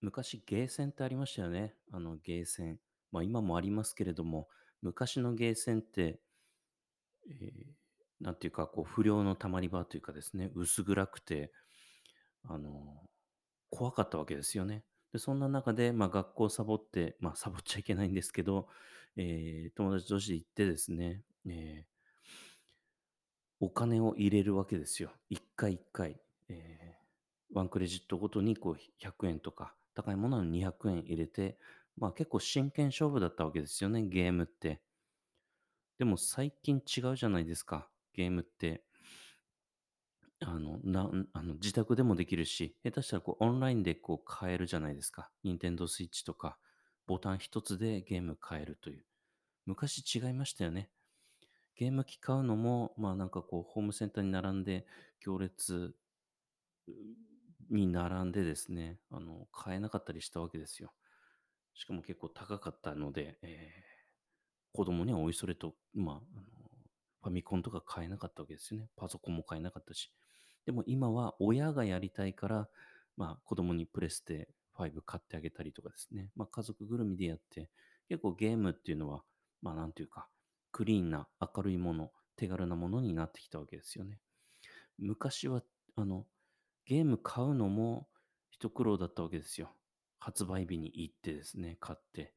昔ゲーセンってありましたよね。あのゲーセン。ま、今もありますけれども、昔のゲーセンって、ええ、なんていうか、こう不良の溜まり場というかですね、薄暗くて、あの、怖かったわけですよね。で、そんな中で、ま、学校サボって、ま、サボっちゃいけないんですけど、ええ、友達同士で行ってですね、ええお金を入れるわけですよ。1回1回。ええ、ワンクレジットごとにこう100円とか、高いものは200円入れて、まあ、結構真剣勝負だったわけですよね、ゲームって。でも最近違うじゃないですか、ゲームって。あの、なあの、自宅でもできるし、下手したらこうオンラインでこう買えるじゃないですか。ニンテンドースイッチとか、ボタン一つでゲーム買えるという。昔違いましたよね。ゲーム機買うのも、まあ、なんかこうホームセンターに並んで、行列に並んでですね、あの、買えなかったりしたわけですよ。しかも結構高かったので、ええ、子供にはおいそれと、まあ、あの、ファミコンとか買えなかったわけですよね。パソコンも買えなかったし。でも今は親がやりたいから、まあ、子供にプレステ5買ってあげたりとかですね。まあ、家族ぐるみでやって、結構ゲームっていうのは、まあ、なんていうか、クリーンな明るいもの、手軽なものになってきたわけですよね。昔は、あの、ゲーム買うのも一苦労だったわけですよ。発売日に行ってですね、買って。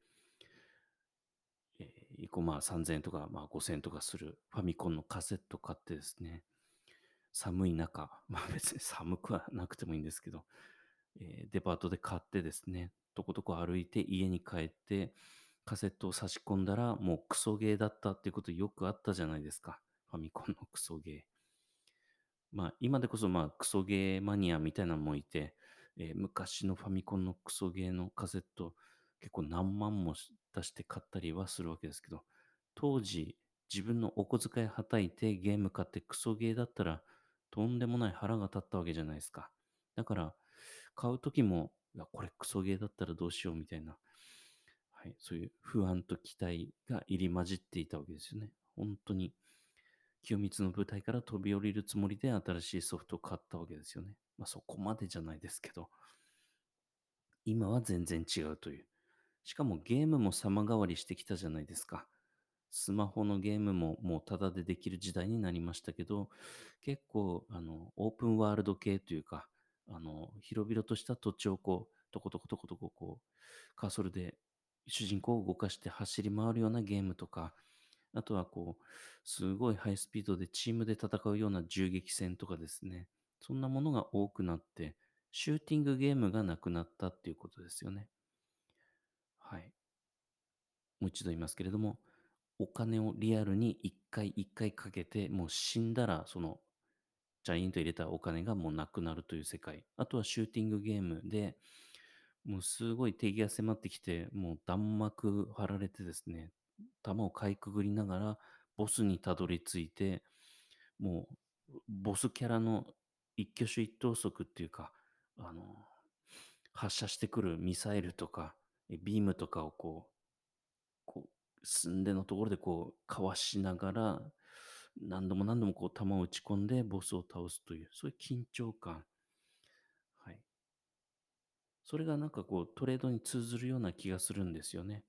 ええ、1個まあ3000円とか、まあ5000円とかするファミコンのカセット買ってですね、寒い中、まあ別に寒くはなくてもいいんですけど、ええ、デパートで買ってですね、とことこ歩いて家に帰って、カセットを差し込んだら、もうクソゲーだったっていうことよくあったじゃないですか。ファミコンのクソゲー。まあ、今でこそ、まあ、クソゲーマニアみたいなのもいて、えー昔のファミコンのクソゲーのカセット、結構何万も出して買ったりはするわけですけど、当時、自分のお小遣いはたいてゲーム買ってクソゲーだったら、とんでもない腹が立ったわけじゃないですか。だから、買う時も、いや、これクソゲーだったらどうしようみたいな、はい、そういう不安と期待が入り混じっていたわけですよね。本当に、清光の舞台から飛び降りるつもりで新しいソフトを買ったわけですよね。まあそこまでじゃないですけど、今は全然違うという。しかもゲームも様変わりしてきたじゃないですか。スマホのゲームももうタダでできる時代になりましたけど、結構、あの、オープンワールド系というか、あの、広々とした土地をこう、トコトコトコトコこう、カーソルで主人公を動かして走り回るようなゲームとか、あとはこう、すごいハイスピードでチームで戦うような銃撃戦とかですね。そんなものが多くなって、シューティングゲームがなくなったっていうことですよね。はい。もう一度言いますけれども、お金をリアルに一回一回かけて、もう死んだら、その、ジャインと入れたお金がもうなくなるという世界。あとはシューティングゲームで、もうすごい敵が迫ってきて、もう弾幕張られてですね、弾をかいくぐりながら、ボスにたどり着いて、もう、ボスキャラの一挙手一投足っていうか、あの、発射してくるミサイルとか、ビームとかをこう、こう、寸でのところでこう、かわしながら、何度も何度もこう、弾を打ち込んでボスを倒すという、そういう緊張感。はい。それがなんかこう、トレードに通ずるような気がするんですよね。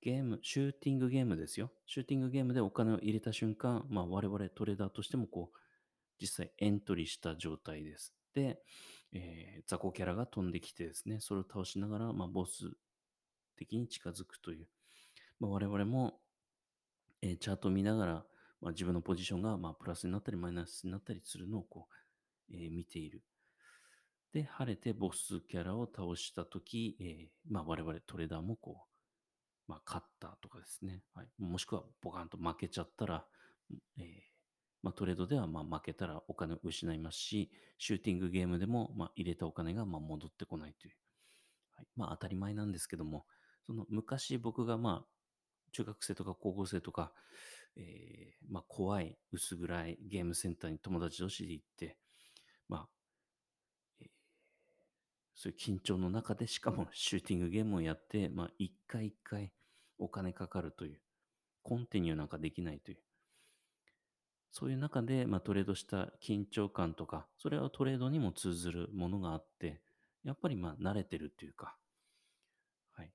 ゲーム、シューティングゲームですよ。シューティングゲームでお金を入れた瞬間、まあ我々トレーダーとしてもこう、実際エントリーした状態です。で、えー、雑魚キャラが飛んできてですね、それを倒しながら、まあボス的に近づくという。まあ我々も、えーチャートを見ながら、まあ自分のポジションがまあプラスになったりマイナスになったりするのをこう、えー見ている。で、晴れてボスキャラを倒したとき、えーまあ我々トレーダーもこう、まあ、勝ったとかですね。はい。もしくは、ボカンと負けちゃったら、えーまあ、トレードでは、ま、負けたらお金を失いますし、シューティングゲームでも、ま、入れたお金が、ま、戻ってこないという。はい。まあ、当たり前なんですけども、その、昔僕が、まあ、中学生とか高校生とか、えーまあ、怖い、薄暗いゲームセンターに友達同士で行って、まあ、そういう緊張の中で、しかもシューティングゲームをやって、まあ、一回一回お金かかるという、コンティニューなんかできないという、そういう中で、まあ、トレードした緊張感とか、それはトレードにも通ずるものがあって、やっぱりまあ慣れてるっていうか、はい、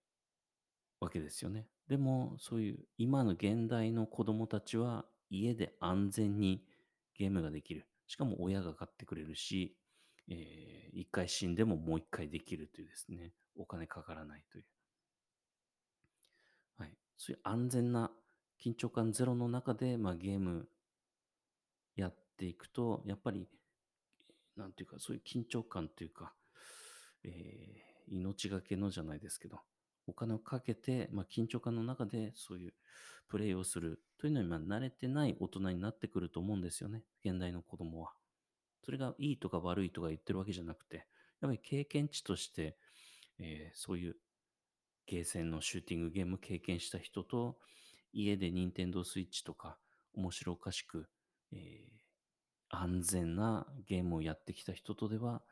わけですよね。でも、そういう今の現代の子供たちは家で安全にゲームができる。しかも親が買ってくれるし、えー、一回死んでももう一回できるというですね、お金かからないという。はい。そういう安全な緊張感ゼロの中で、まあ、ゲームやっていくと、やっぱり、なんていうか、そういう緊張感というか、えー命がけのじゃないですけど、お金をかけて、まあ、緊張感の中でそういうプレイをするというのに、まあ、慣れてない大人になってくると思うんですよね。現代の子供は。それがいいとか悪いとか言ってるわけじゃなくて、やっぱり経験値として、えーそういうゲーセンのシューティングゲーム経験した人と、家で任天堂スイッチとか面白おかしく、えー安全なゲームをやってきた人とでは、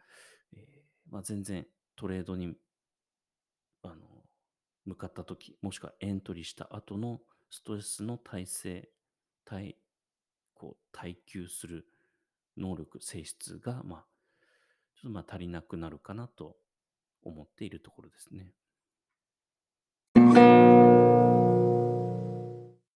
えーまあ、全然トレードにあの向かった時、もしくはエントリーした後のストレスの耐性、耐こう耐久する能力、性質が、まあ、ちょっとまあ足りなくなるかなと思っているところですね。